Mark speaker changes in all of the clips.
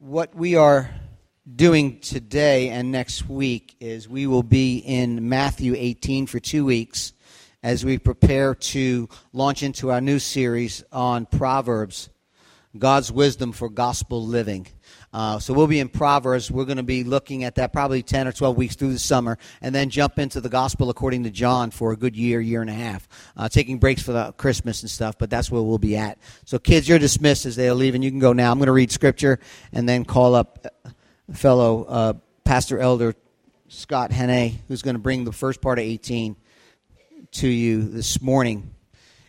Speaker 1: what we are doing today and next week is we will be in Matthew 18 for two weeks as we prepare to launch into our new series on Proverbs, God's wisdom for gospel living. Uh, so we'll be in Proverbs. We're going to be looking at that probably 10 or 12 weeks through the summer, and then jump into the gospel according to John for a good year, year and a half, uh, taking breaks for the Christmas and stuff, but that's where we'll be at. So, kids, you're dismissed as they are leaving. You can go now. I'm going to read scripture and then call up fellow uh, pastor elder Scott Henne, who's going to bring the first part of 18 to you this morning.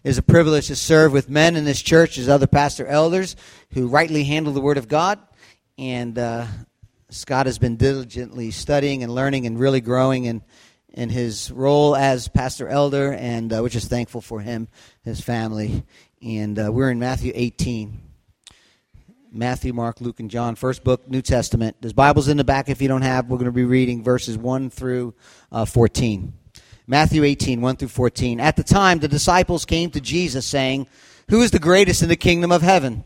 Speaker 1: It is a privilege to serve with men in this church as other pastor elders who rightly handle the Word of God and uh, Scott has been diligently studying and learning and really growing in, in his role as pastor elder, and uh, we're just thankful for him, his family. And uh, we're in Matthew 18. Matthew, Mark, Luke, and John, first book, New Testament. There's Bibles in the back if you don't have. We're going to be reading verses 1 through uh, 14. Matthew 18, 1 through 14. At the time, the disciples came to Jesus, saying, Who is the greatest in the kingdom of heaven?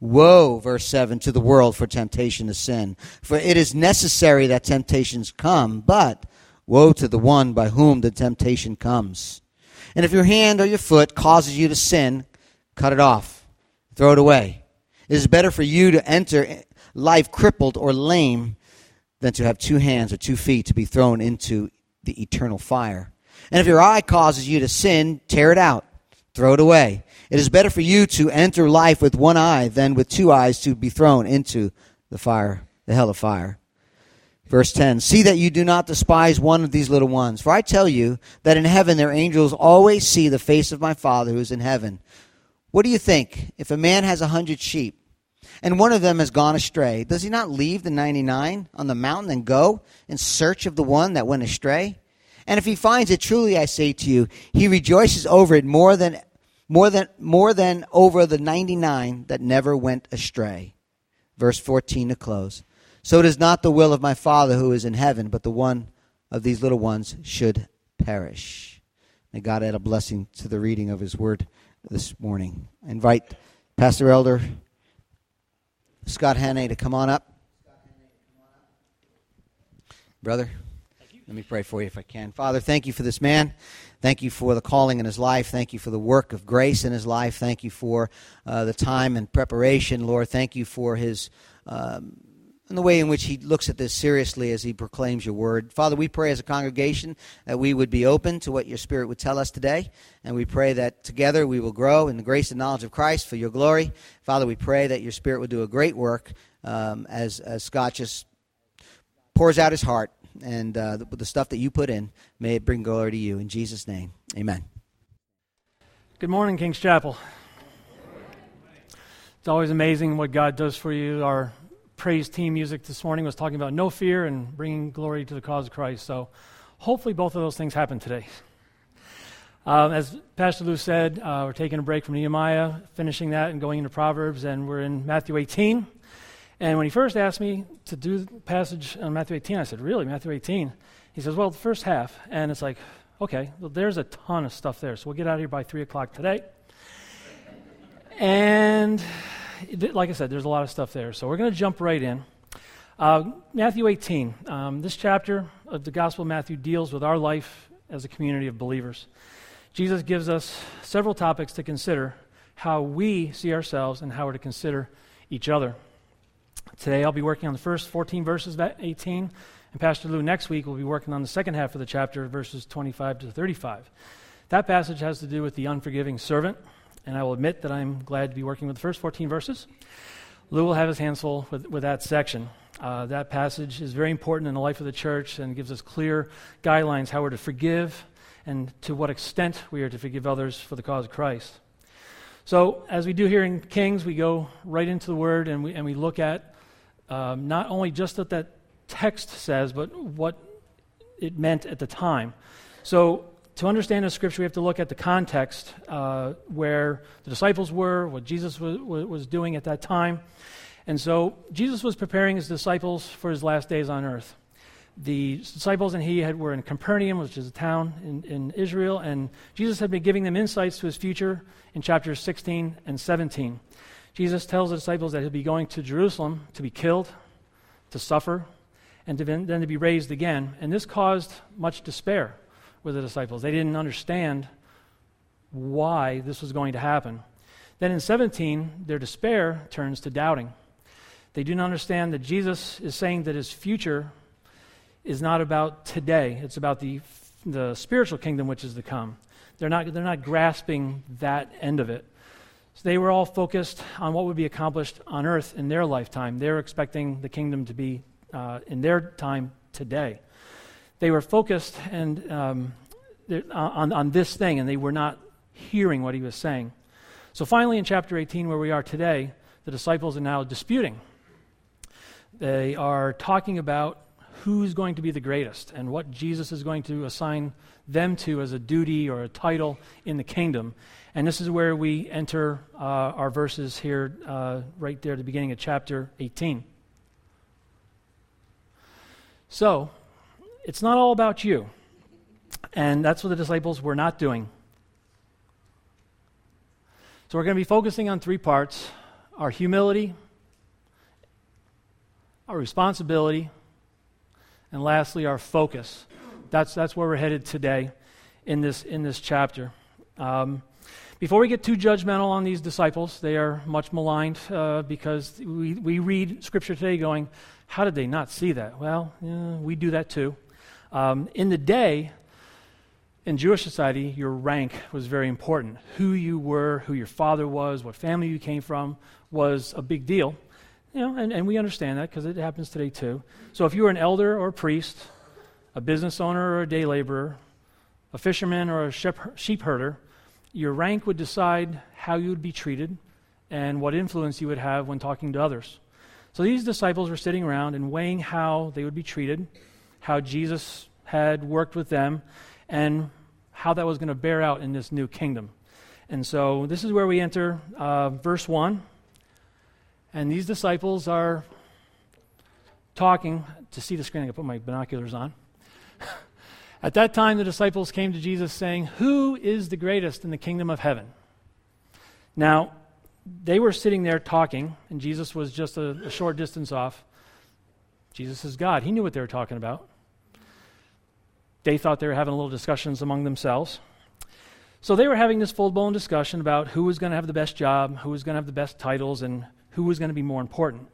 Speaker 1: Woe, verse 7, to the world for temptation to sin. For it is necessary that temptations come, but woe to the one by whom the temptation comes. And if your hand or your foot causes you to sin, cut it off, throw it away. It is better for you to enter life crippled or lame than to have two hands or two feet to be thrown into the eternal fire. And if your eye causes you to sin, tear it out, throw it away. It is better for you to enter life with one eye than with two eyes to be thrown into the fire, the hell of fire. Verse 10 See that you do not despise one of these little ones, for I tell you that in heaven their angels always see the face of my Father who is in heaven. What do you think? If a man has a hundred sheep, and one of them has gone astray, does he not leave the 99 on the mountain and go in search of the one that went astray? And if he finds it, truly I say to you, he rejoices over it more than more than, more than over the 99 that never went astray. Verse 14 to close. So it is not the will of my Father who is in heaven, but the one of these little ones should perish. May God add a blessing to the reading of his word this morning. I invite Pastor Elder Scott Hannay to come on up. Brother, let me pray for you if I can. Father, thank you for this man. Thank you for the calling in his life. Thank you for the work of grace in his life. Thank you for uh, the time and preparation, Lord. Thank you for his. Um, and the way in which he looks at this seriously as he proclaims your word. Father, we pray as a congregation that we would be open to what your Spirit would tell us today. And we pray that together we will grow in the grace and knowledge of Christ for your glory. Father, we pray that your Spirit would do a great work um, as, as Scott just pours out his heart and uh, the, the stuff that you put in, may it bring glory to you. In Jesus' name, amen.
Speaker 2: Good morning, King's Chapel. It's always amazing what God does for you. Our praise team music this morning was talking about no fear and bringing glory to the cause of Christ. So hopefully both of those things happen today. Um, as Pastor Lou said, uh, we're taking a break from Nehemiah, finishing that and going into Proverbs, and we're in Matthew 18. And when he first asked me to do the passage on Matthew 18, I said, Really, Matthew 18? He says, Well, the first half. And it's like, Okay, well, there's a ton of stuff there. So we'll get out of here by 3 o'clock today. And like I said, there's a lot of stuff there. So we're going to jump right in. Uh, Matthew 18. Um, this chapter of the Gospel of Matthew deals with our life as a community of believers. Jesus gives us several topics to consider how we see ourselves and how we're to consider each other. Today I'll be working on the first 14 verses of 18, and Pastor Lou next week will be working on the second half of the chapter, verses 25 to 35. That passage has to do with the unforgiving servant, and I will admit that I'm glad to be working with the first 14 verses. Lou will have his hands full with, with that section. Uh, that passage is very important in the life of the church and gives us clear guidelines how we're to forgive and to what extent we are to forgive others for the cause of Christ. So, as we do here in Kings, we go right into the Word and we, and we look at um, not only just what that text says, but what it meant at the time. So, to understand the scripture, we have to look at the context uh, where the disciples were, what Jesus was, was doing at that time. And so, Jesus was preparing his disciples for his last days on earth. The disciples and he had, were in Capernaum, which is a town in, in Israel, and Jesus had been giving them insights to his future in chapters 16 and 17. Jesus tells the disciples that he'll be going to Jerusalem to be killed, to suffer, and to then, then to be raised again. And this caused much despair with the disciples. They didn't understand why this was going to happen. Then in 17, their despair turns to doubting. They do not understand that Jesus is saying that his future is not about today, it's about the, the spiritual kingdom which is to come. They're not, they're not grasping that end of it. So they were all focused on what would be accomplished on earth in their lifetime. They were expecting the kingdom to be uh, in their time today. They were focused and, um, on, on this thing, and they were not hearing what he was saying. So finally, in chapter 18, where we are today, the disciples are now disputing. They are talking about who's going to be the greatest and what Jesus is going to assign them to as a duty or a title in the kingdom. And this is where we enter uh, our verses here, uh, right there at the beginning of chapter 18. So, it's not all about you. And that's what the disciples were not doing. So, we're going to be focusing on three parts our humility, our responsibility, and lastly, our focus. That's, that's where we're headed today in this, in this chapter. Um, before we get too judgmental on these disciples, they are much maligned uh, because we, we read Scripture today going, How did they not see that? Well, yeah, we do that too. Um, in the day, in Jewish society, your rank was very important. Who you were, who your father was, what family you came from was a big deal. You know, and, and we understand that because it happens today too. So if you were an elder or a priest, a business owner or a day laborer, a fisherman or a sheep herder, your rank would decide how you would be treated and what influence you would have when talking to others. So these disciples were sitting around and weighing how they would be treated, how Jesus had worked with them, and how that was going to bear out in this new kingdom. And so this is where we enter uh, verse 1. And these disciples are talking. To see the screen, I can put my binoculars on. At that time, the disciples came to Jesus saying, Who is the greatest in the kingdom of heaven? Now, they were sitting there talking, and Jesus was just a, a short distance off. Jesus is God. He knew what they were talking about. They thought they were having a little discussions among themselves. So they were having this full blown discussion about who was going to have the best job, who was going to have the best titles, and who was going to be more important.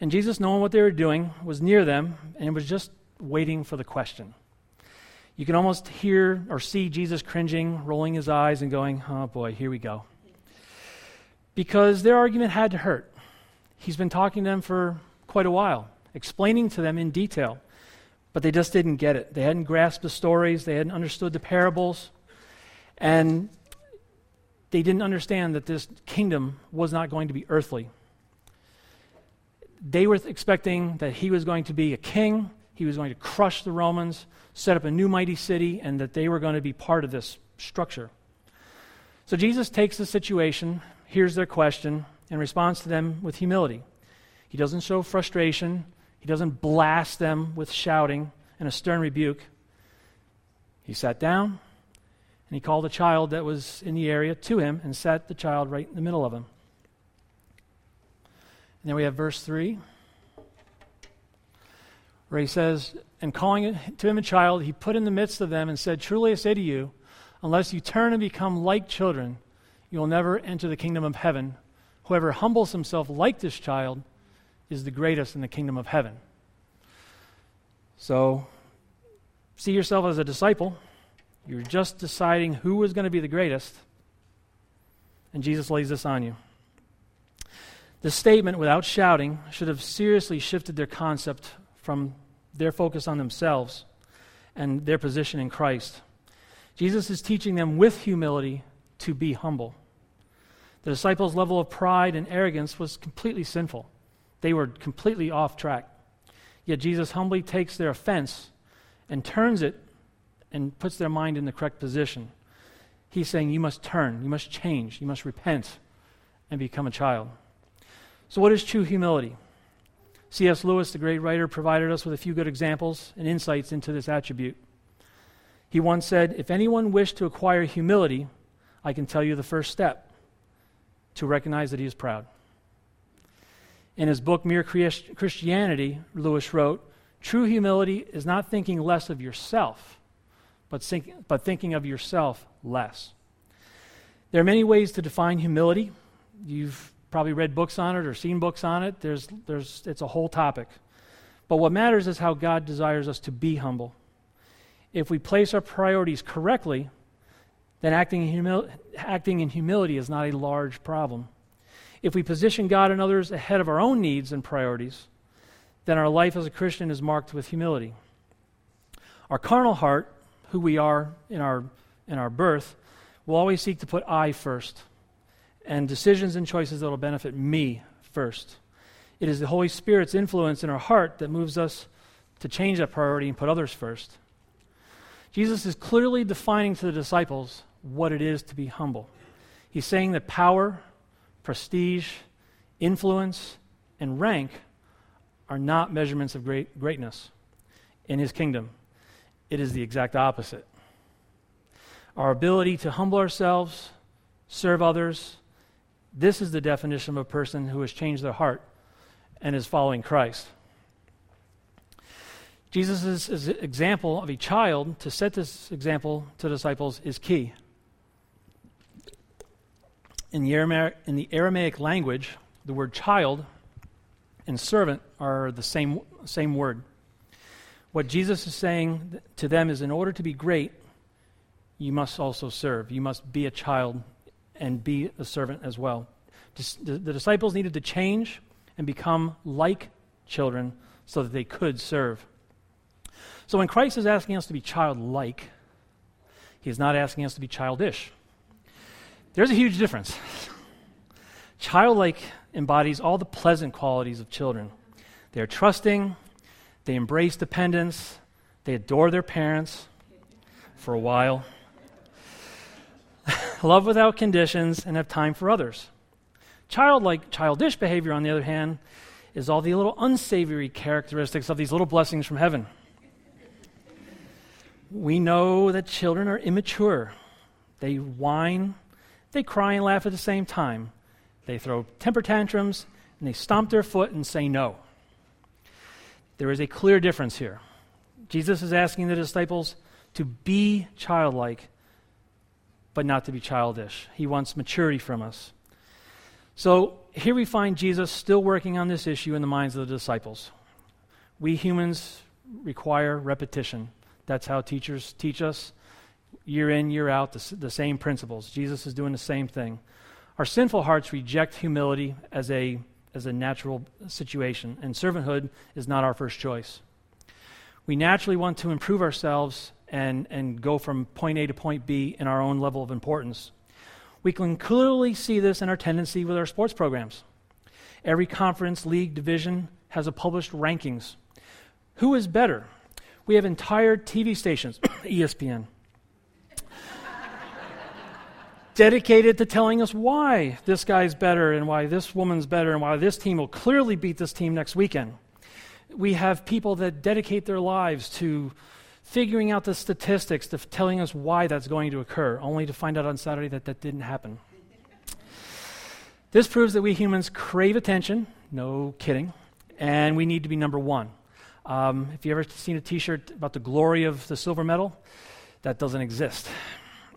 Speaker 2: And Jesus, knowing what they were doing, was near them and was just waiting for the question. You can almost hear or see Jesus cringing, rolling his eyes, and going, oh boy, here we go. Because their argument had to hurt. He's been talking to them for quite a while, explaining to them in detail, but they just didn't get it. They hadn't grasped the stories, they hadn't understood the parables, and they didn't understand that this kingdom was not going to be earthly. They were expecting that he was going to be a king, he was going to crush the Romans, set up a new mighty city, and that they were going to be part of this structure. So Jesus takes the situation, hears their question, and responds to them with humility. He doesn't show frustration, he doesn't blast them with shouting and a stern rebuke. He sat down, and he called a child that was in the area to him and sat the child right in the middle of him. And then we have verse 3, where he says, And calling to him a child, he put in the midst of them and said, Truly I say to you, unless you turn and become like children, you will never enter the kingdom of heaven. Whoever humbles himself like this child is the greatest in the kingdom of heaven. So, see yourself as a disciple you were just deciding who was going to be the greatest, and Jesus lays this on you. This statement, without shouting, should have seriously shifted their concept from their focus on themselves and their position in Christ. Jesus is teaching them with humility to be humble. The disciples' level of pride and arrogance was completely sinful. They were completely off track. Yet Jesus humbly takes their offense and turns it and puts their mind in the correct position. He's saying, You must turn, you must change, you must repent and become a child. So, what is true humility? C.S. Lewis, the great writer, provided us with a few good examples and insights into this attribute. He once said, If anyone wished to acquire humility, I can tell you the first step to recognize that he is proud. In his book, Mere Christianity, Lewis wrote, True humility is not thinking less of yourself, but, think, but thinking of yourself less. There are many ways to define humility. You've probably read books on it or seen books on it. There's, there's, it's a whole topic. But what matters is how God desires us to be humble. If we place our priorities correctly, then acting in, humil- acting in humility is not a large problem. If we position God and others ahead of our own needs and priorities, then our life as a Christian is marked with humility. Our carnal heart, who we are in our, in our birth, will always seek to put I first and decisions and choices that will benefit me first. It is the Holy Spirit's influence in our heart that moves us to change that priority and put others first. Jesus is clearly defining to the disciples what it is to be humble. He's saying that power, prestige, influence, and rank are not measurements of great, greatness in his kingdom. It is the exact opposite. Our ability to humble ourselves, serve others, this is the definition of a person who has changed their heart and is following Christ. Jesus' example of a child to set this example to disciples is key. In the, Aramaic, in the Aramaic language, the word child and servant are the same, same word. What Jesus is saying to them is in order to be great, you must also serve. You must be a child and be a servant as well. The disciples needed to change and become like children so that they could serve. So when Christ is asking us to be childlike, he is not asking us to be childish. There's a huge difference. Childlike embodies all the pleasant qualities of children. They are trusting, they embrace dependence, they adore their parents for a while, love without conditions, and have time for others. Childlike, childish behavior, on the other hand, is all the little unsavory characteristics of these little blessings from heaven. We know that children are immature. They whine, they cry and laugh at the same time. They throw temper tantrums and they stomp their foot and say no. There is a clear difference here. Jesus is asking the disciples to be childlike, but not to be childish. He wants maturity from us. So here we find Jesus still working on this issue in the minds of the disciples. We humans require repetition. That's how teachers teach us year in, year out, the, the same principles. Jesus is doing the same thing. Our sinful hearts reject humility as a, as a natural situation, and servanthood is not our first choice. We naturally want to improve ourselves and, and go from point A to point B in our own level of importance. We can clearly see this in our tendency with our sports programs. Every conference, league, division has a published rankings. Who is better? We have entire TV stations, ESPN, dedicated to telling us why this guy's better and why this woman's better and why this team will clearly beat this team next weekend. We have people that dedicate their lives to figuring out the statistics, to telling us why that's going to occur, only to find out on Saturday that that didn't happen. This proves that we humans crave attention, no kidding, and we need to be number one. Um, if you ever seen a t shirt about the glory of the silver medal, that doesn't exist.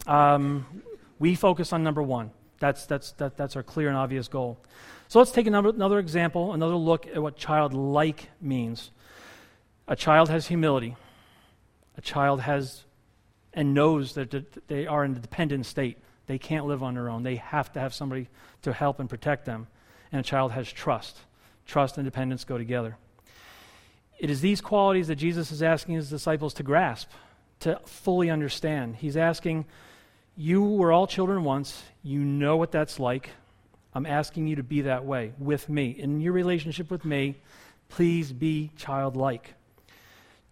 Speaker 2: Um, we focus on number one. That's, that's, that, that's our clear and obvious goal. So let's take another, another example, another look at what childlike means. A child has humility. A child has and knows that they are in a dependent state. They can't live on their own. They have to have somebody to help and protect them. And a child has trust. Trust and dependence go together. It is these qualities that Jesus is asking his disciples to grasp, to fully understand. He's asking you were all children once. You know what that's like. I'm asking you to be that way with me. In your relationship with me, please be childlike.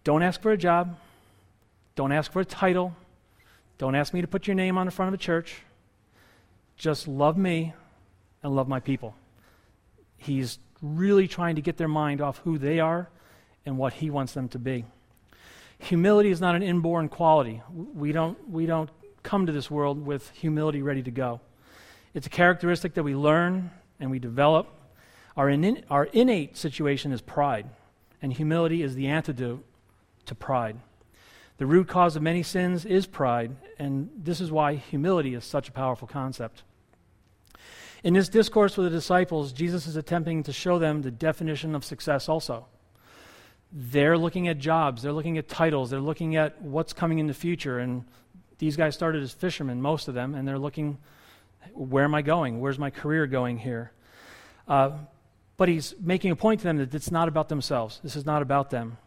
Speaker 2: Don't ask for a job. Don't ask for a title. Don't ask me to put your name on the front of a church. Just love me and love my people. He's really trying to get their mind off who they are and what he wants them to be. Humility is not an inborn quality. We don't, we don't come to this world with humility ready to go. It's a characteristic that we learn and we develop. Our, in, our innate situation is pride, and humility is the antidote to pride. The root cause of many sins is pride, and this is why humility is such a powerful concept. In this discourse with the disciples, Jesus is attempting to show them the definition of success also. They're looking at jobs, they're looking at titles, they're looking at what's coming in the future. And these guys started as fishermen, most of them, and they're looking, where am I going? Where's my career going here? Uh, but he's making a point to them that it's not about themselves. This is not about them.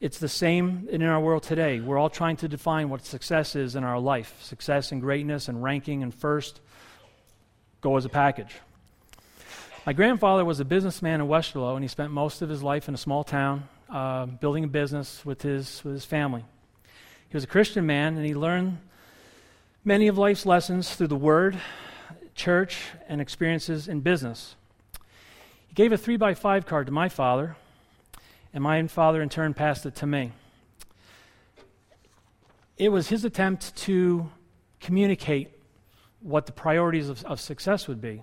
Speaker 2: It's the same in our world today. We're all trying to define what success is in our life. Success and greatness and ranking and first go as a package. My grandfather was a businessman in Westerlo, and he spent most of his life in a small town uh, building a business with his, with his family. He was a Christian man, and he learned many of life's lessons through the Word, church, and experiences in business. He gave a three by five card to my father, and my father in turn passed it to me. It was his attempt to communicate what the priorities of, of success would be.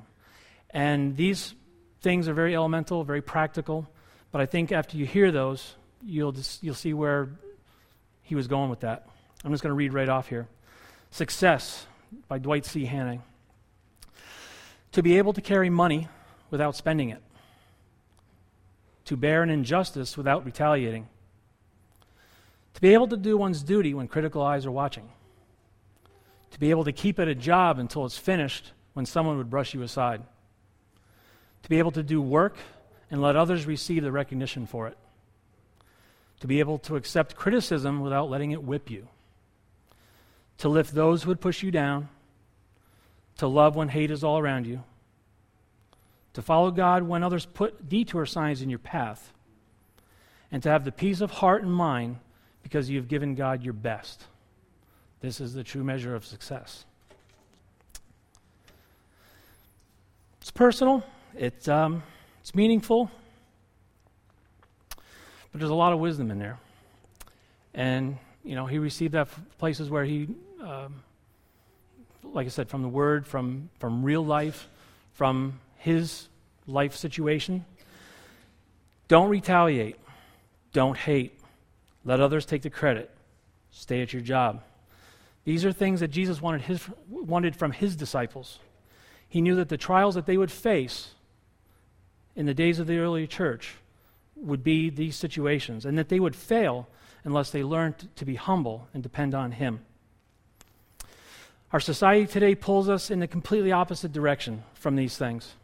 Speaker 2: And these things are very elemental, very practical, but I think after you hear those, you'll, just, you'll see where he was going with that. I'm just going to read right off here Success by Dwight C. Hanning. To be able to carry money without spending it to bear an injustice without retaliating, to be able to do one's duty when critical eyes are watching, to be able to keep at a job until it's finished when someone would brush you aside, to be able to do work and let others receive the recognition for it, to be able to accept criticism without letting it whip you, to lift those who would push you down, to love when hate is all around you. To follow God when others put detour signs in your path, and to have the peace of heart and mind because you've given God your best. This is the true measure of success. It's personal, it's, um, it's meaningful, but there's a lot of wisdom in there. And, you know, he received that from places where he, um, like I said, from the Word, from, from real life, from his life situation. Don't retaliate. Don't hate. Let others take the credit. Stay at your job. These are things that Jesus wanted, his, wanted from his disciples. He knew that the trials that they would face in the days of the early church would be these situations, and that they would fail unless they learned to be humble and depend on him. Our society today pulls us in the completely opposite direction from these things.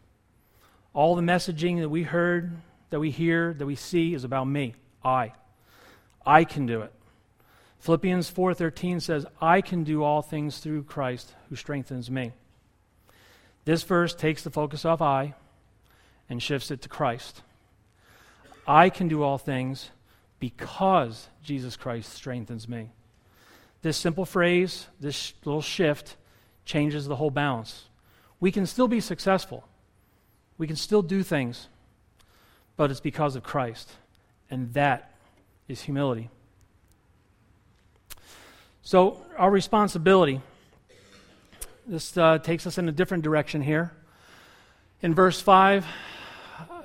Speaker 2: All the messaging that we heard, that we hear, that we see is about me. I. I can do it. Philippians 4:13 says, "I can do all things through Christ who strengthens me." This verse takes the focus off I and shifts it to Christ. I can do all things because Jesus Christ strengthens me. This simple phrase, this little shift, changes the whole balance. We can still be successful. We can still do things, but it's because of Christ. And that is humility. So, our responsibility, this uh, takes us in a different direction here. In verse 5,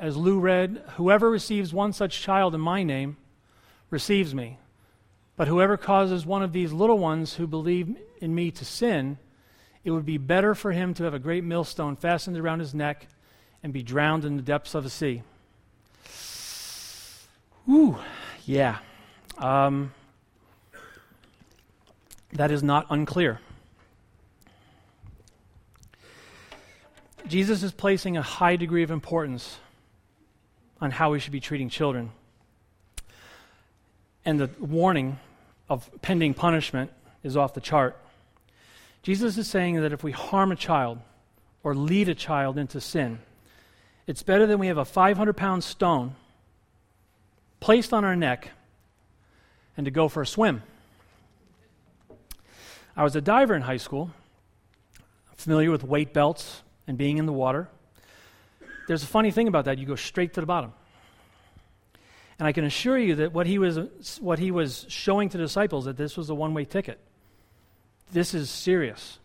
Speaker 2: as Lou read, whoever receives one such child in my name receives me. But whoever causes one of these little ones who believe in me to sin, it would be better for him to have a great millstone fastened around his neck and be drowned in the depths of the sea. Ooh, yeah. Um, that is not unclear. Jesus is placing a high degree of importance on how we should be treating children. And the warning of pending punishment is off the chart. Jesus is saying that if we harm a child, or lead a child into sin. It's better than we have a 500 pound stone placed on our neck and to go for a swim. I was a diver in high school, familiar with weight belts and being in the water. There's a funny thing about that you go straight to the bottom. And I can assure you that what he was, what he was showing to disciples that this was a one way ticket. This is serious.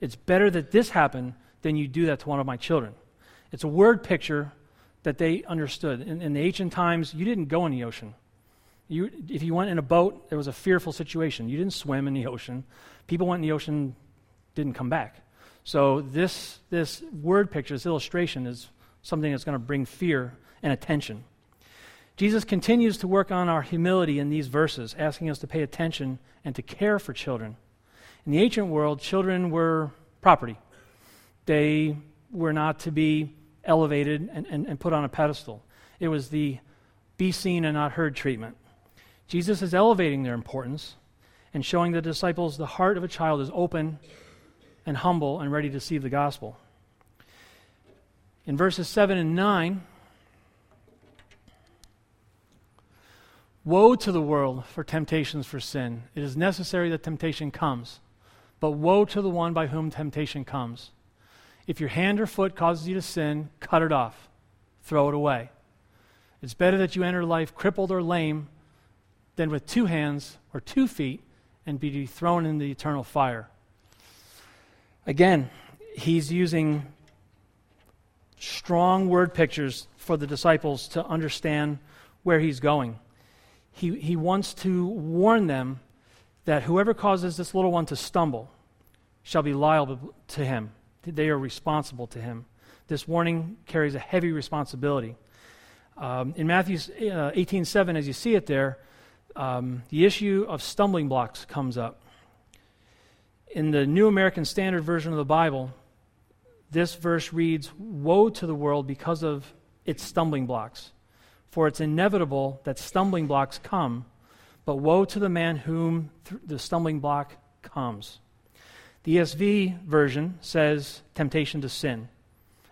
Speaker 2: It's better that this happen than you do that to one of my children. It's a word picture that they understood. In, in the ancient times, you didn't go in the ocean. You, if you went in a boat, it was a fearful situation. You didn't swim in the ocean. People went in the ocean, didn't come back. So this, this word picture, this illustration, is something that's going to bring fear and attention. Jesus continues to work on our humility in these verses, asking us to pay attention and to care for children. In the ancient world, children were property. They were not to be elevated and, and, and put on a pedestal. It was the be seen and not heard treatment. Jesus is elevating their importance and showing the disciples the heart of a child is open and humble and ready to receive the gospel. In verses 7 and 9, Woe to the world for temptations for sin. It is necessary that temptation comes, but woe to the one by whom temptation comes. If your hand or foot causes you to sin, cut it off, throw it away. It's better that you enter life crippled or lame than with two hands or two feet and be thrown into the eternal fire. Again, he's using strong word pictures for the disciples to understand where he's going. He, he wants to warn them that whoever causes this little one to stumble shall be liable to him. They are responsible to him. This warning carries a heavy responsibility. Um, in Matthew uh, 18 7, as you see it there, um, the issue of stumbling blocks comes up. In the New American Standard Version of the Bible, this verse reads Woe to the world because of its stumbling blocks. For it's inevitable that stumbling blocks come, but woe to the man whom th- the stumbling block comes. The ESV version says temptation to sin,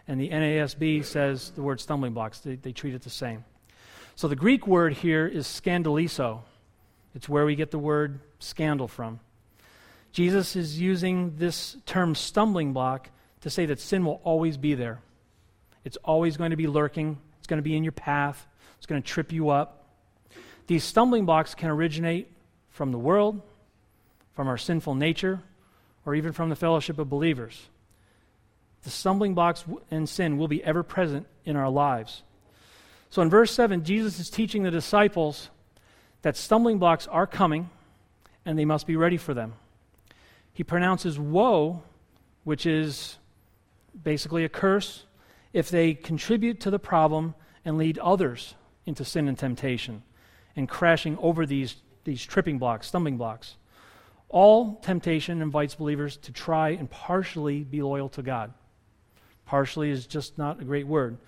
Speaker 2: and the NASB says the word stumbling blocks. They, they treat it the same. So the Greek word here is scandalizo. It's where we get the word scandal from. Jesus is using this term stumbling block to say that sin will always be there. It's always going to be lurking, it's going to be in your path, it's going to trip you up. These stumbling blocks can originate from the world, from our sinful nature, or even from the fellowship of believers. The stumbling blocks and sin will be ever present in our lives. So in verse 7, Jesus is teaching the disciples that stumbling blocks are coming and they must be ready for them. He pronounces woe, which is basically a curse, if they contribute to the problem and lead others into sin and temptation and crashing over these, these tripping blocks, stumbling blocks. All temptation invites believers to try and partially be loyal to God. Partially is just not a great word.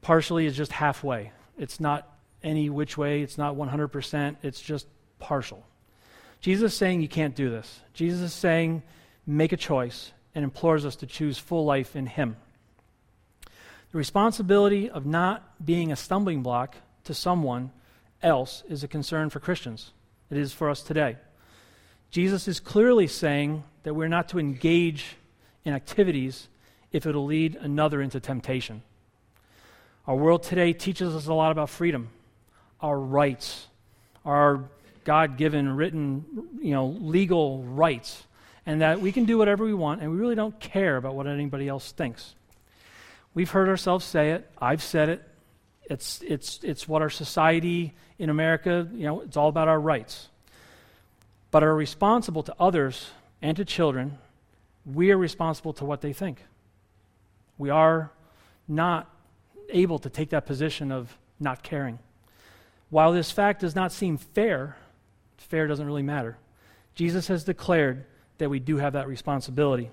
Speaker 2: Partially is just halfway. It's not any which way, it's not 100%, it's just partial. Jesus is saying you can't do this. Jesus is saying make a choice and implores us to choose full life in Him. The responsibility of not being a stumbling block to someone else is a concern for Christians. It is for us today. Jesus is clearly saying that we're not to engage in activities if it'll lead another into temptation. Our world today teaches us a lot about freedom, our rights, our God given, written, you know, legal rights, and that we can do whatever we want and we really don't care about what anybody else thinks. We've heard ourselves say it, I've said it. It's, it's, it's what our society in America, you know, it's all about our rights but are responsible to others and to children, we are responsible to what they think. We are not able to take that position of not caring. While this fact does not seem fair, fair doesn't really matter. Jesus has declared that we do have that responsibility.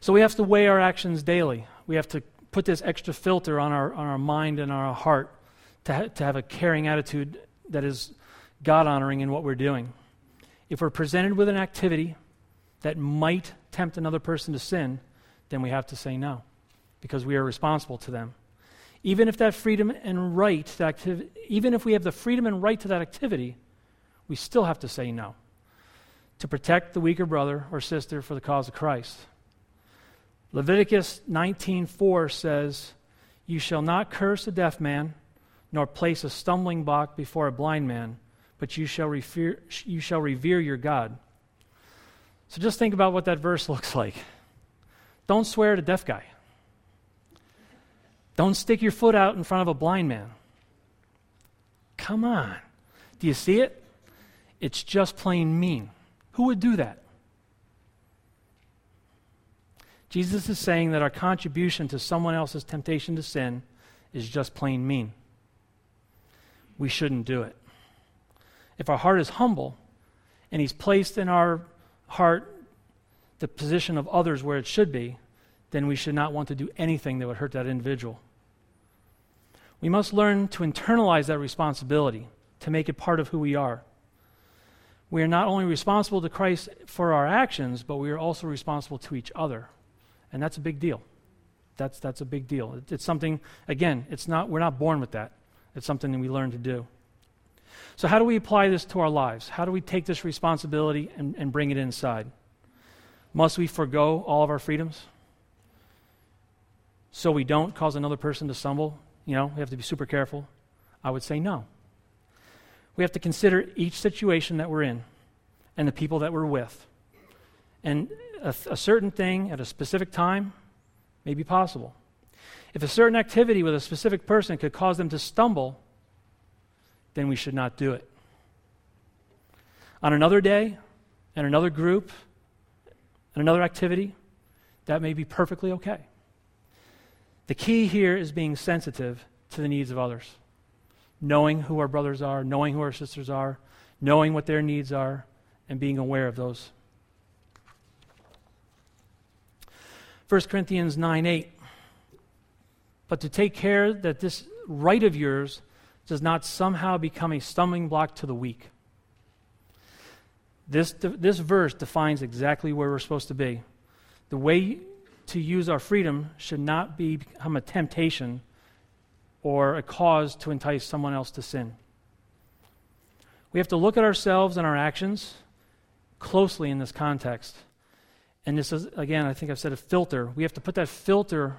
Speaker 2: So we have to weigh our actions daily. We have to put this extra filter on our, on our mind and our heart to, ha- to have a caring attitude that is God honoring in what we're doing. If we're presented with an activity that might tempt another person to sin, then we have to say no because we are responsible to them. Even if that freedom and right, activ- even if we have the freedom and right to that activity, we still have to say no to protect the weaker brother or sister for the cause of Christ. Leviticus 19:4 says, "You shall not curse a deaf man, nor place a stumbling block before a blind man, but you shall revere, you shall revere your God." So just think about what that verse looks like. Don't swear at a deaf guy. Don't stick your foot out in front of a blind man. Come on. Do you see it? It's just plain mean. Who would do that? Jesus is saying that our contribution to someone else's temptation to sin is just plain mean. We shouldn't do it. If our heart is humble and He's placed in our heart the position of others where it should be, then we should not want to do anything that would hurt that individual. We must learn to internalize that responsibility, to make it part of who we are. We are not only responsible to Christ for our actions, but we are also responsible to each other. And that's a big deal. That's, that's a big deal. It, it's something, again, it's not, we're not born with that. It's something that we learn to do. So, how do we apply this to our lives? How do we take this responsibility and, and bring it inside? Must we forego all of our freedoms so we don't cause another person to stumble? You know, we have to be super careful. I would say no. We have to consider each situation that we're in and the people that we're with. And a, a certain thing at a specific time may be possible. If a certain activity with a specific person could cause them to stumble, then we should not do it. On another day, and another group, and another activity, that may be perfectly okay. The key here is being sensitive to the needs of others, knowing who our brothers are, knowing who our sisters are, knowing what their needs are, and being aware of those. 1 Corinthians 9 8. But to take care that this right of yours does not somehow become a stumbling block to the weak. This, this verse defines exactly where we're supposed to be. The way to use our freedom should not be, become a temptation or a cause to entice someone else to sin. We have to look at ourselves and our actions closely in this context. And this is, again, I think I've said a filter. We have to put that filter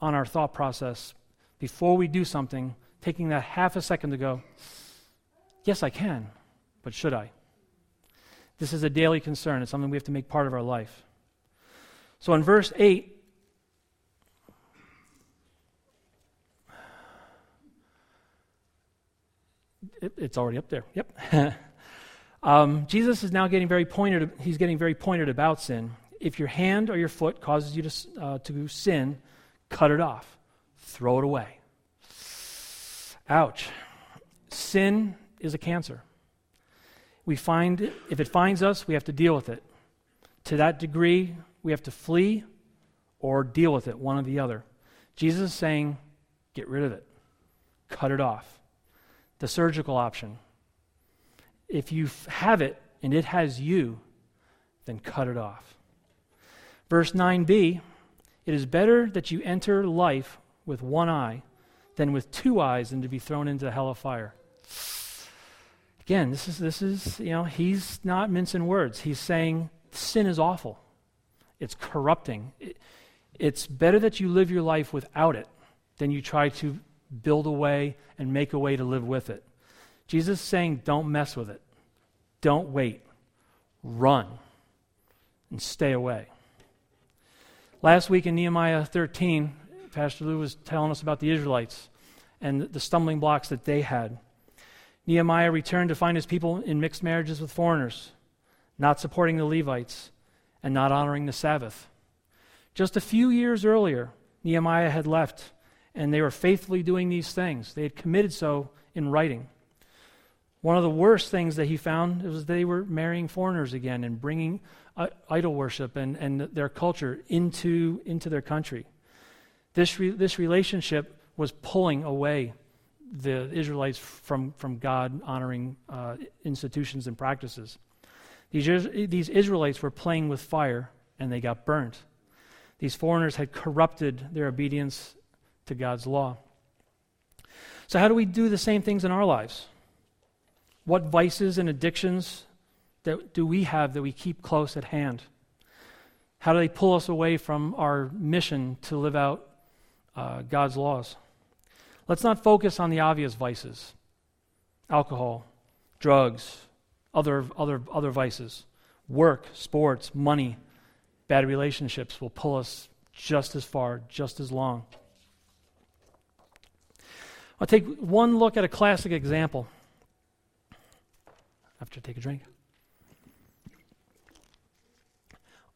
Speaker 2: on our thought process before we do something, taking that half a second to go, yes, I can, but should I? This is a daily concern. It's something we have to make part of our life. So in verse 8, it, it's already up there. Yep. um, Jesus is now getting very pointed. He's getting very pointed about sin. If your hand or your foot causes you to, uh, to sin, cut it off, throw it away. Ouch. Sin is a cancer. We find if it finds us, we have to deal with it. To that degree, we have to flee or deal with it, one or the other. Jesus is saying, get rid of it, cut it off. The surgical option. If you have it and it has you, then cut it off. Verse 9b It is better that you enter life with one eye than with two eyes and to be thrown into the hell of fire. Again, this is, this is, you know, he's not mincing words. He's saying sin is awful it's corrupting. It, it's better that you live your life without it than you try to build a way and make a way to live with it. Jesus is saying, don't mess with it. Don't wait. Run and stay away. Last week in Nehemiah 13, Pastor Lou was telling us about the Israelites and the stumbling blocks that they had. Nehemiah returned to find his people in mixed marriages with foreigners, not supporting the Levites, and not honoring the Sabbath. Just a few years earlier, Nehemiah had left, and they were faithfully doing these things. They had committed so in writing. One of the worst things that he found was they were marrying foreigners again and bringing uh, idol worship and, and their culture into, into their country. This, re- this relationship was pulling away the Israelites from, from God honoring uh, institutions and practices. These, Israelites were playing with fire and they got burnt. These foreigners had corrupted their obedience to God's law. So, how do we do the same things in our lives? What vices and addictions that do we have that we keep close at hand? How do they pull us away from our mission to live out uh, God's laws? Let's not focus on the obvious vices alcohol, drugs, other, other, other vices. Work, sports, money, bad relationships will pull us just as far, just as long. I'll take one look at a classic example. After take a drink.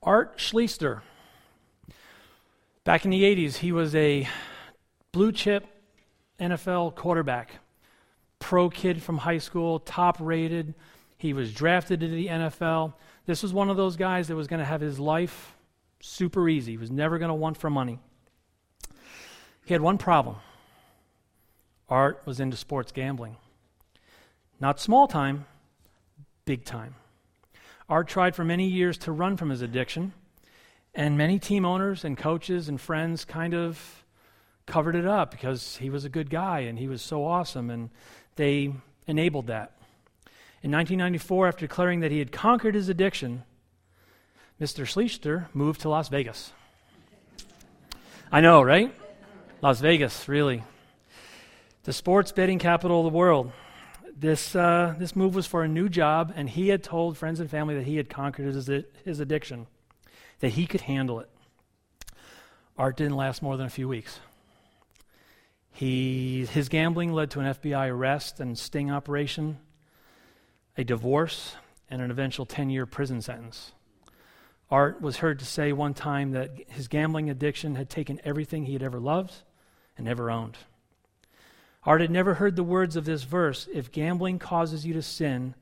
Speaker 2: Art Schlichter. Back in the 80s, he was a blue chip NFL quarterback, pro kid from high school, top rated. He was drafted to the NFL. This was one of those guys that was going to have his life super easy. He was never going to want for money. He had one problem Art was into sports gambling. Not small time, big time. Art tried for many years to run from his addiction, and many team owners and coaches and friends kind of covered it up because he was a good guy and he was so awesome, and they enabled that. In 1994, after declaring that he had conquered his addiction, Mr. Schlichter moved to Las Vegas. I know, right? Las Vegas, really the sports betting capital of the world. This, uh, this move was for a new job, and he had told friends and family that he had conquered his, his addiction, that he could handle it. Art didn't last more than a few weeks. He, his gambling led to an FBI arrest and sting operation, a divorce, and an eventual 10 year prison sentence. Art was heard to say one time that his gambling addiction had taken everything he had ever loved and ever owned. Art had never heard the words of this verse if gambling causes you to sin,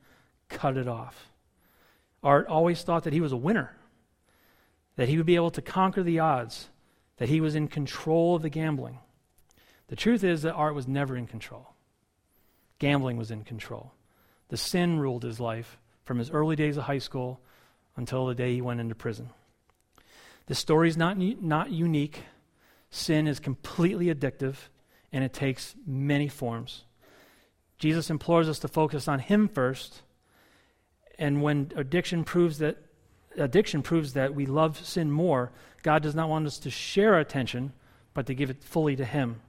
Speaker 2: cut it off. Art always thought that he was a winner, that he would be able to conquer the odds, that he was in control of the gambling. The truth is that Art was never in control. Gambling was in control. The sin ruled his life from his early days of high school until the day he went into prison. This story is not, not unique. Sin is completely addictive and it takes many forms. Jesus implores us to focus on him first, and when addiction proves that addiction proves that we love sin more, God does not want us to share our attention, but to give it fully to him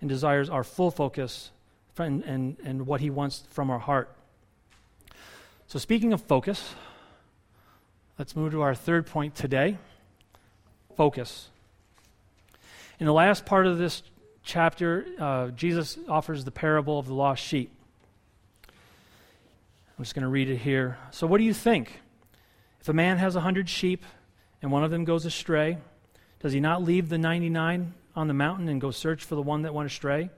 Speaker 2: and desires our full focus and, and, and what he wants from our heart. So, speaking of focus, let's move to our third point today focus. In the last part of this chapter, uh, Jesus offers the parable of the lost sheep. I'm just going to read it here. So, what do you think? If a man has a hundred sheep and one of them goes astray, does he not leave the 99 on the mountain and go search for the one that went astray?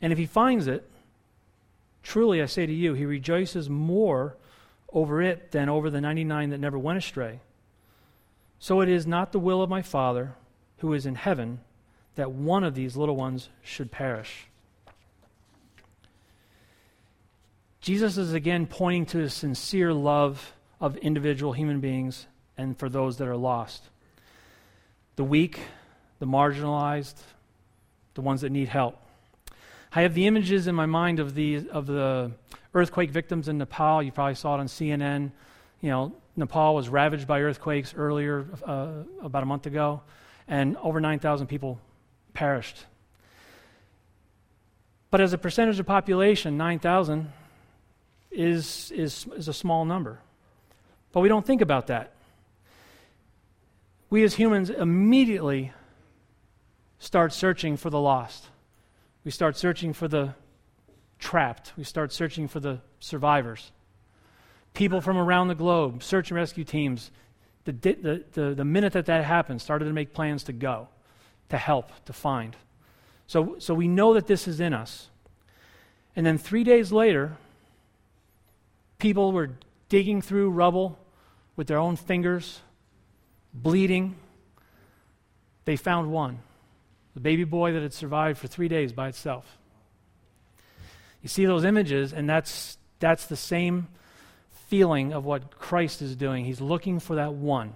Speaker 2: And if he finds it, truly I say to you, he rejoices more over it than over the 99 that never went astray. So it is not the will of my Father who is in heaven that one of these little ones should perish. Jesus is again pointing to his sincere love of individual human beings and for those that are lost the weak, the marginalized, the ones that need help. I have the images in my mind of the, of the earthquake victims in Nepal. You probably saw it on CNN. You know, Nepal was ravaged by earthquakes earlier, uh, about a month ago, and over 9,000 people perished. But as a percentage of population, 9,000 is, is, is a small number. But we don't think about that. We as humans immediately start searching for the lost. We start searching for the trapped. We start searching for the survivors. People from around the globe, search and rescue teams, the, the, the, the minute that that happened, started to make plans to go to help, to find. So, so we know that this is in us. And then three days later, people were digging through rubble with their own fingers, bleeding. They found one the baby boy that had survived for three days by itself. You see those images, and that's, that's the same feeling of what Christ is doing. He's looking for that one.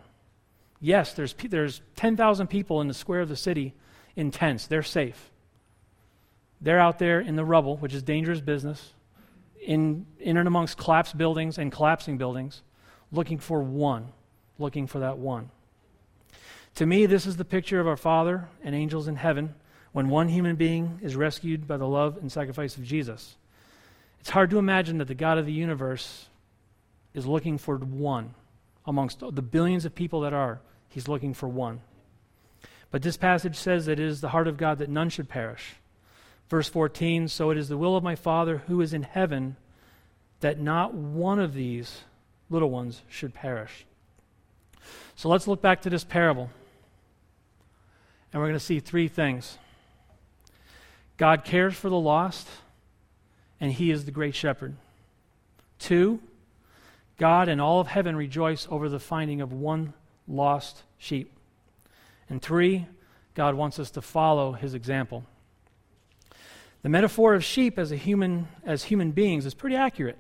Speaker 2: Yes, there's, there's 10,000 people in the square of the city in tents. They're safe. They're out there in the rubble, which is dangerous business, in, in and amongst collapsed buildings and collapsing buildings, looking for one, looking for that one. To me, this is the picture of our Father and angels in heaven when one human being is rescued by the love and sacrifice of Jesus. It's hard to imagine that the God of the universe is looking for one amongst the billions of people that are. He's looking for one. But this passage says that it is the heart of God that none should perish. Verse 14 So it is the will of my Father who is in heaven that not one of these little ones should perish. So let's look back to this parable. And we're going to see three things God cares for the lost, and He is the great shepherd. Two, God and all of heaven rejoice over the finding of one lost sheep. And three, God wants us to follow His example. The metaphor of sheep as, a human, as human beings is pretty accurate.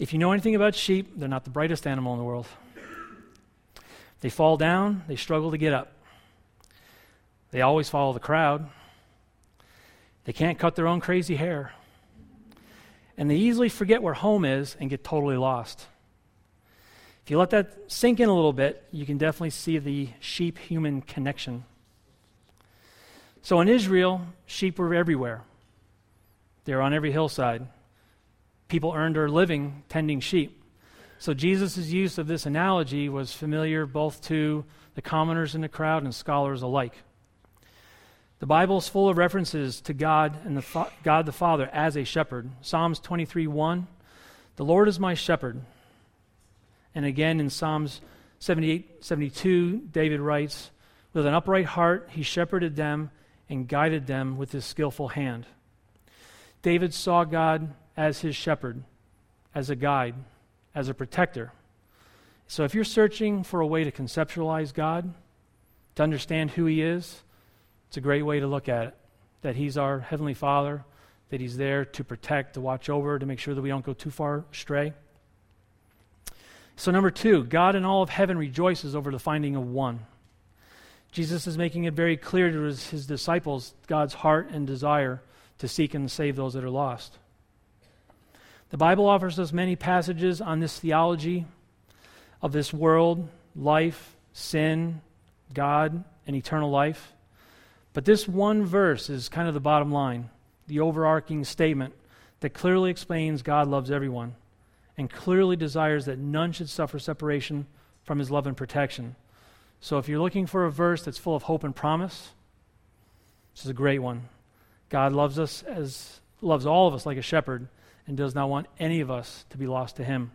Speaker 2: If you know anything about sheep, they're not the brightest animal in the world. They fall down, they struggle to get up. They always follow the crowd. They can't cut their own crazy hair. And they easily forget where home is and get totally lost. If you let that sink in a little bit, you can definitely see the sheep human connection. So in Israel, sheep were everywhere, they were on every hillside. People earned their living tending sheep. So Jesus' use of this analogy was familiar both to the commoners in the crowd and scholars alike. The Bible is full of references to God and the fa- God the Father as a shepherd. Psalms 23 1, the Lord is my shepherd. And again in Psalms 78 72, David writes, With an upright heart he shepherded them and guided them with his skillful hand. David saw God as his shepherd, as a guide, as a protector. So if you're searching for a way to conceptualize God, to understand who he is, it's a great way to look at it that He's our Heavenly Father, that He's there to protect, to watch over, to make sure that we don't go too far astray. So, number two, God in all of heaven rejoices over the finding of one. Jesus is making it very clear to his, his disciples God's heart and desire to seek and save those that are lost. The Bible offers us many passages on this theology of this world, life, sin, God, and eternal life. But this one verse is kind of the bottom line, the overarching statement that clearly explains God loves everyone and clearly desires that none should suffer separation from his love and protection. So if you're looking for a verse that's full of hope and promise, this is a great one. God loves us as loves all of us like a shepherd and does not want any of us to be lost to him.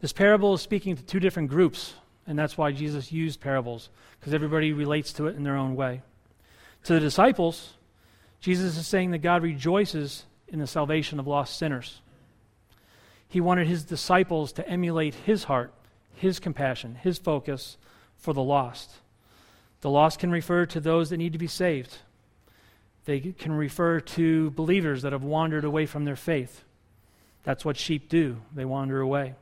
Speaker 2: This parable is speaking to two different groups and that's why Jesus used parables, because everybody relates to it in their own way. To the disciples, Jesus is saying that God rejoices in the salvation of lost sinners. He wanted his disciples to emulate his heart, his compassion, his focus for the lost. The lost can refer to those that need to be saved. They can refer to believers that have wandered away from their faith. That's what sheep do, they wander away.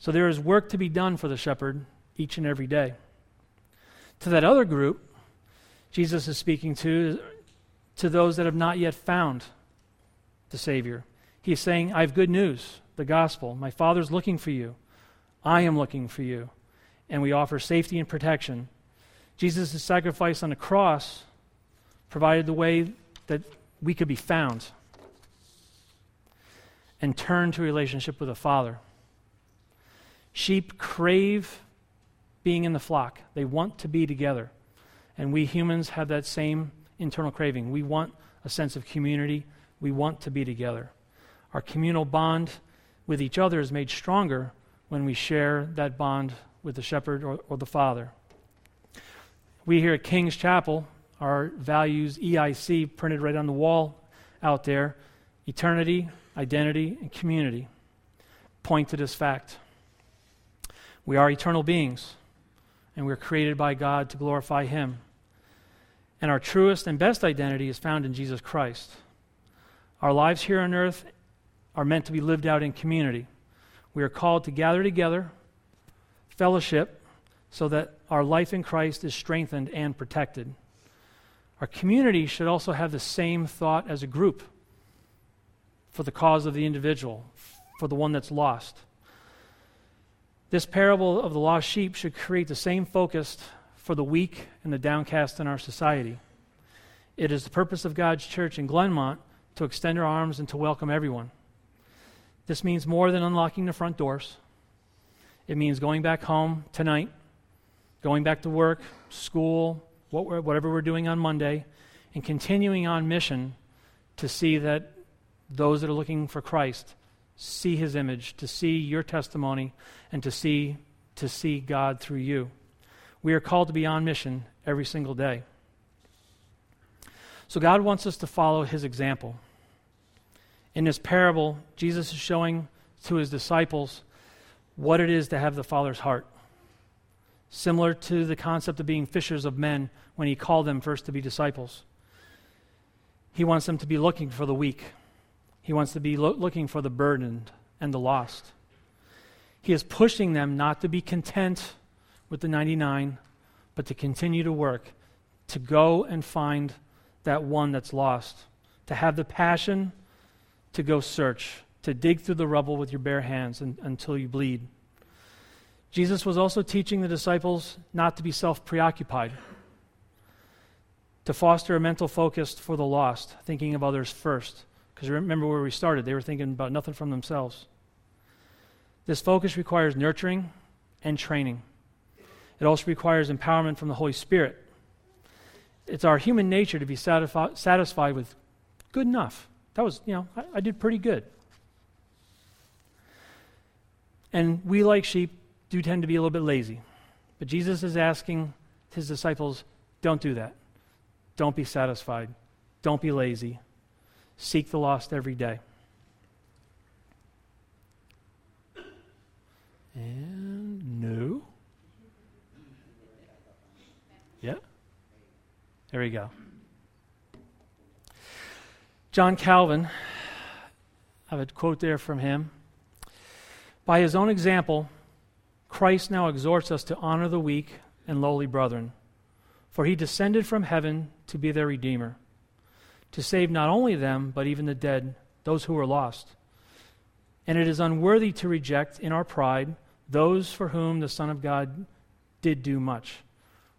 Speaker 2: So there is work to be done for the shepherd each and every day. To that other group, Jesus is speaking to, to those that have not yet found the Savior. He's saying, I have good news, the gospel. My Father's looking for you. I am looking for you. And we offer safety and protection. Jesus' sacrifice on the cross provided the way that we could be found and turn to a relationship with the Father. Sheep crave being in the flock, they want to be together. And we humans have that same internal craving. We want a sense of community, we want to be together. Our communal bond with each other is made stronger when we share that bond with the shepherd or, or the father. We here at King's Chapel, our values EIC printed right on the wall out there eternity, identity, and community point to this fact. We are eternal beings, and we're created by God to glorify Him. And our truest and best identity is found in Jesus Christ. Our lives here on earth are meant to be lived out in community. We are called to gather together, fellowship, so that our life in Christ is strengthened and protected. Our community should also have the same thought as a group for the cause of the individual, for the one that's lost. This parable of the lost sheep should create the same focus for the weak and the downcast in our society. It is the purpose of God's church in Glenmont to extend our arms and to welcome everyone. This means more than unlocking the front doors. It means going back home tonight, going back to work, school, whatever we're doing on Monday, and continuing on mission to see that those that are looking for Christ see his image, to see your testimony, and to see, to see God through you. We are called to be on mission every single day. So God wants us to follow his example. In this parable, Jesus is showing to his disciples what it is to have the Father's heart. Similar to the concept of being fishers of men when he called them first to be disciples. He wants them to be looking for the weak. He wants to be lo- looking for the burdened and the lost. He is pushing them not to be content with the 99, but to continue to work, to go and find that one that's lost, to have the passion to go search, to dig through the rubble with your bare hands and, until you bleed. Jesus was also teaching the disciples not to be self preoccupied, to foster a mental focus for the lost, thinking of others first. Because remember where we started, they were thinking about nothing from themselves. This focus requires nurturing and training. It also requires empowerment from the Holy Spirit. It's our human nature to be satisfi- satisfied with good enough. That was, you know, I, I did pretty good. And we, like sheep, do tend to be a little bit lazy. But Jesus is asking his disciples don't do that. Don't be satisfied. Don't be lazy. Seek the lost every day. And no. Yeah. There we go. John Calvin, I have a quote there from him. By his own example, Christ now exhorts us to honor the weak and lowly brethren, for he descended from heaven to be their Redeemer, to save not only them, but even the dead, those who are lost. And it is unworthy to reject in our pride those for whom the Son of God did do much,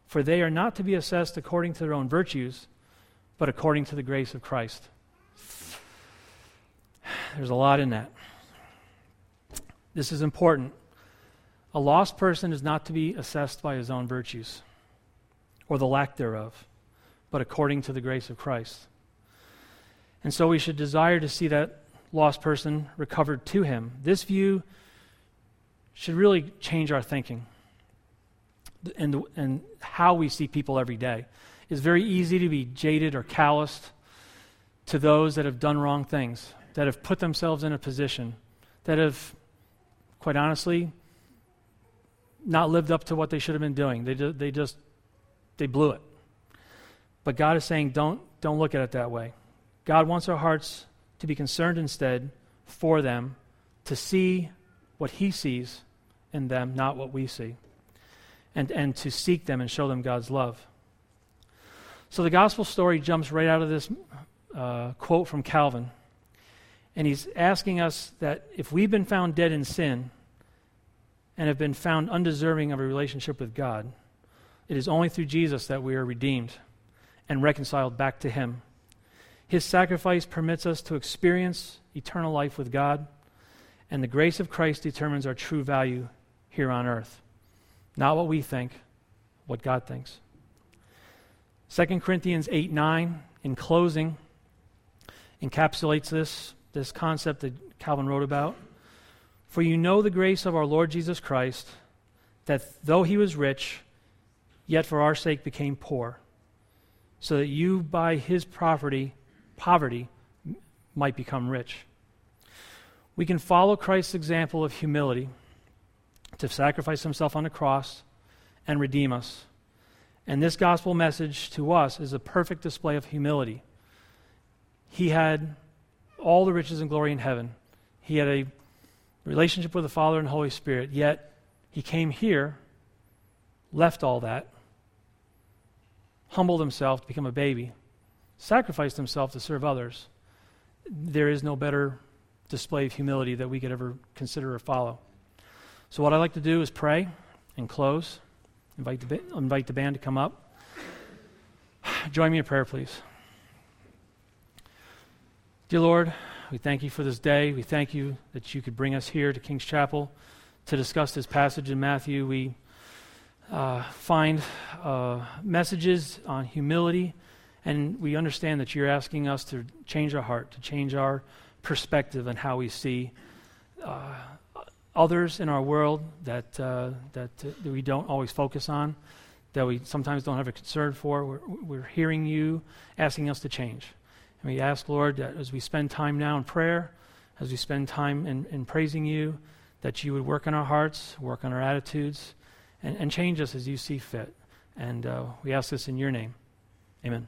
Speaker 2: for they are not to be assessed according to their own virtues, but according to the grace of Christ. There's a lot in that. This is important. A lost person is not to be assessed by his own virtues or the lack thereof, but according to the grace of Christ. And so we should desire to see that lost person recovered to him. This view should really change our thinking and, and how we see people every day. It's very easy to be jaded or calloused to those that have done wrong things that have put themselves in a position, that have, quite honestly, not lived up to what they should have been doing. They, they just, they blew it. But God is saying, don't, don't look at it that way. God wants our hearts to be concerned instead for them, to see what He sees in them, not what we see, and, and to seek them and show them God's love. So the gospel story jumps right out of this uh, quote from Calvin. And he's asking us that if we've been found dead in sin and have been found undeserving of a relationship with God, it is only through Jesus that we are redeemed and reconciled back to Him. His sacrifice permits us to experience eternal life with God, and the grace of Christ determines our true value here on earth. Not what we think, what God thinks. 2 Corinthians 8 9, in closing, encapsulates this this concept that Calvin wrote about. For you know the grace of our Lord Jesus Christ, that though he was rich, yet for our sake became poor, so that you by his property, poverty might become rich. We can follow Christ's example of humility to sacrifice himself on the cross and redeem us. And this gospel message to us is a perfect display of humility. He had all the riches and glory in heaven, He had a relationship with the Father and Holy Spirit, yet he came here, left all that, humbled himself to become a baby, sacrificed himself to serve others. There is no better display of humility that we could ever consider or follow. So, what I like to do is pray and close. Invite the, invite the band to come up. Join me in prayer, please. Dear Lord, we thank you for this day. We thank you that you could bring us here to King's Chapel to discuss this passage in Matthew. We uh, find uh, messages on humility, and we understand that you're asking us to change our heart, to change our perspective and how we see uh, others in our world that, uh, that, uh, that we don't always focus on, that we sometimes don't have a concern for. We're, we're hearing you asking us to change. And we ask, Lord, that as we spend time now in prayer, as we spend time in, in praising you, that you would work on our hearts, work on our attitudes, and, and change us as you see fit. And uh, we ask this in your name. Amen.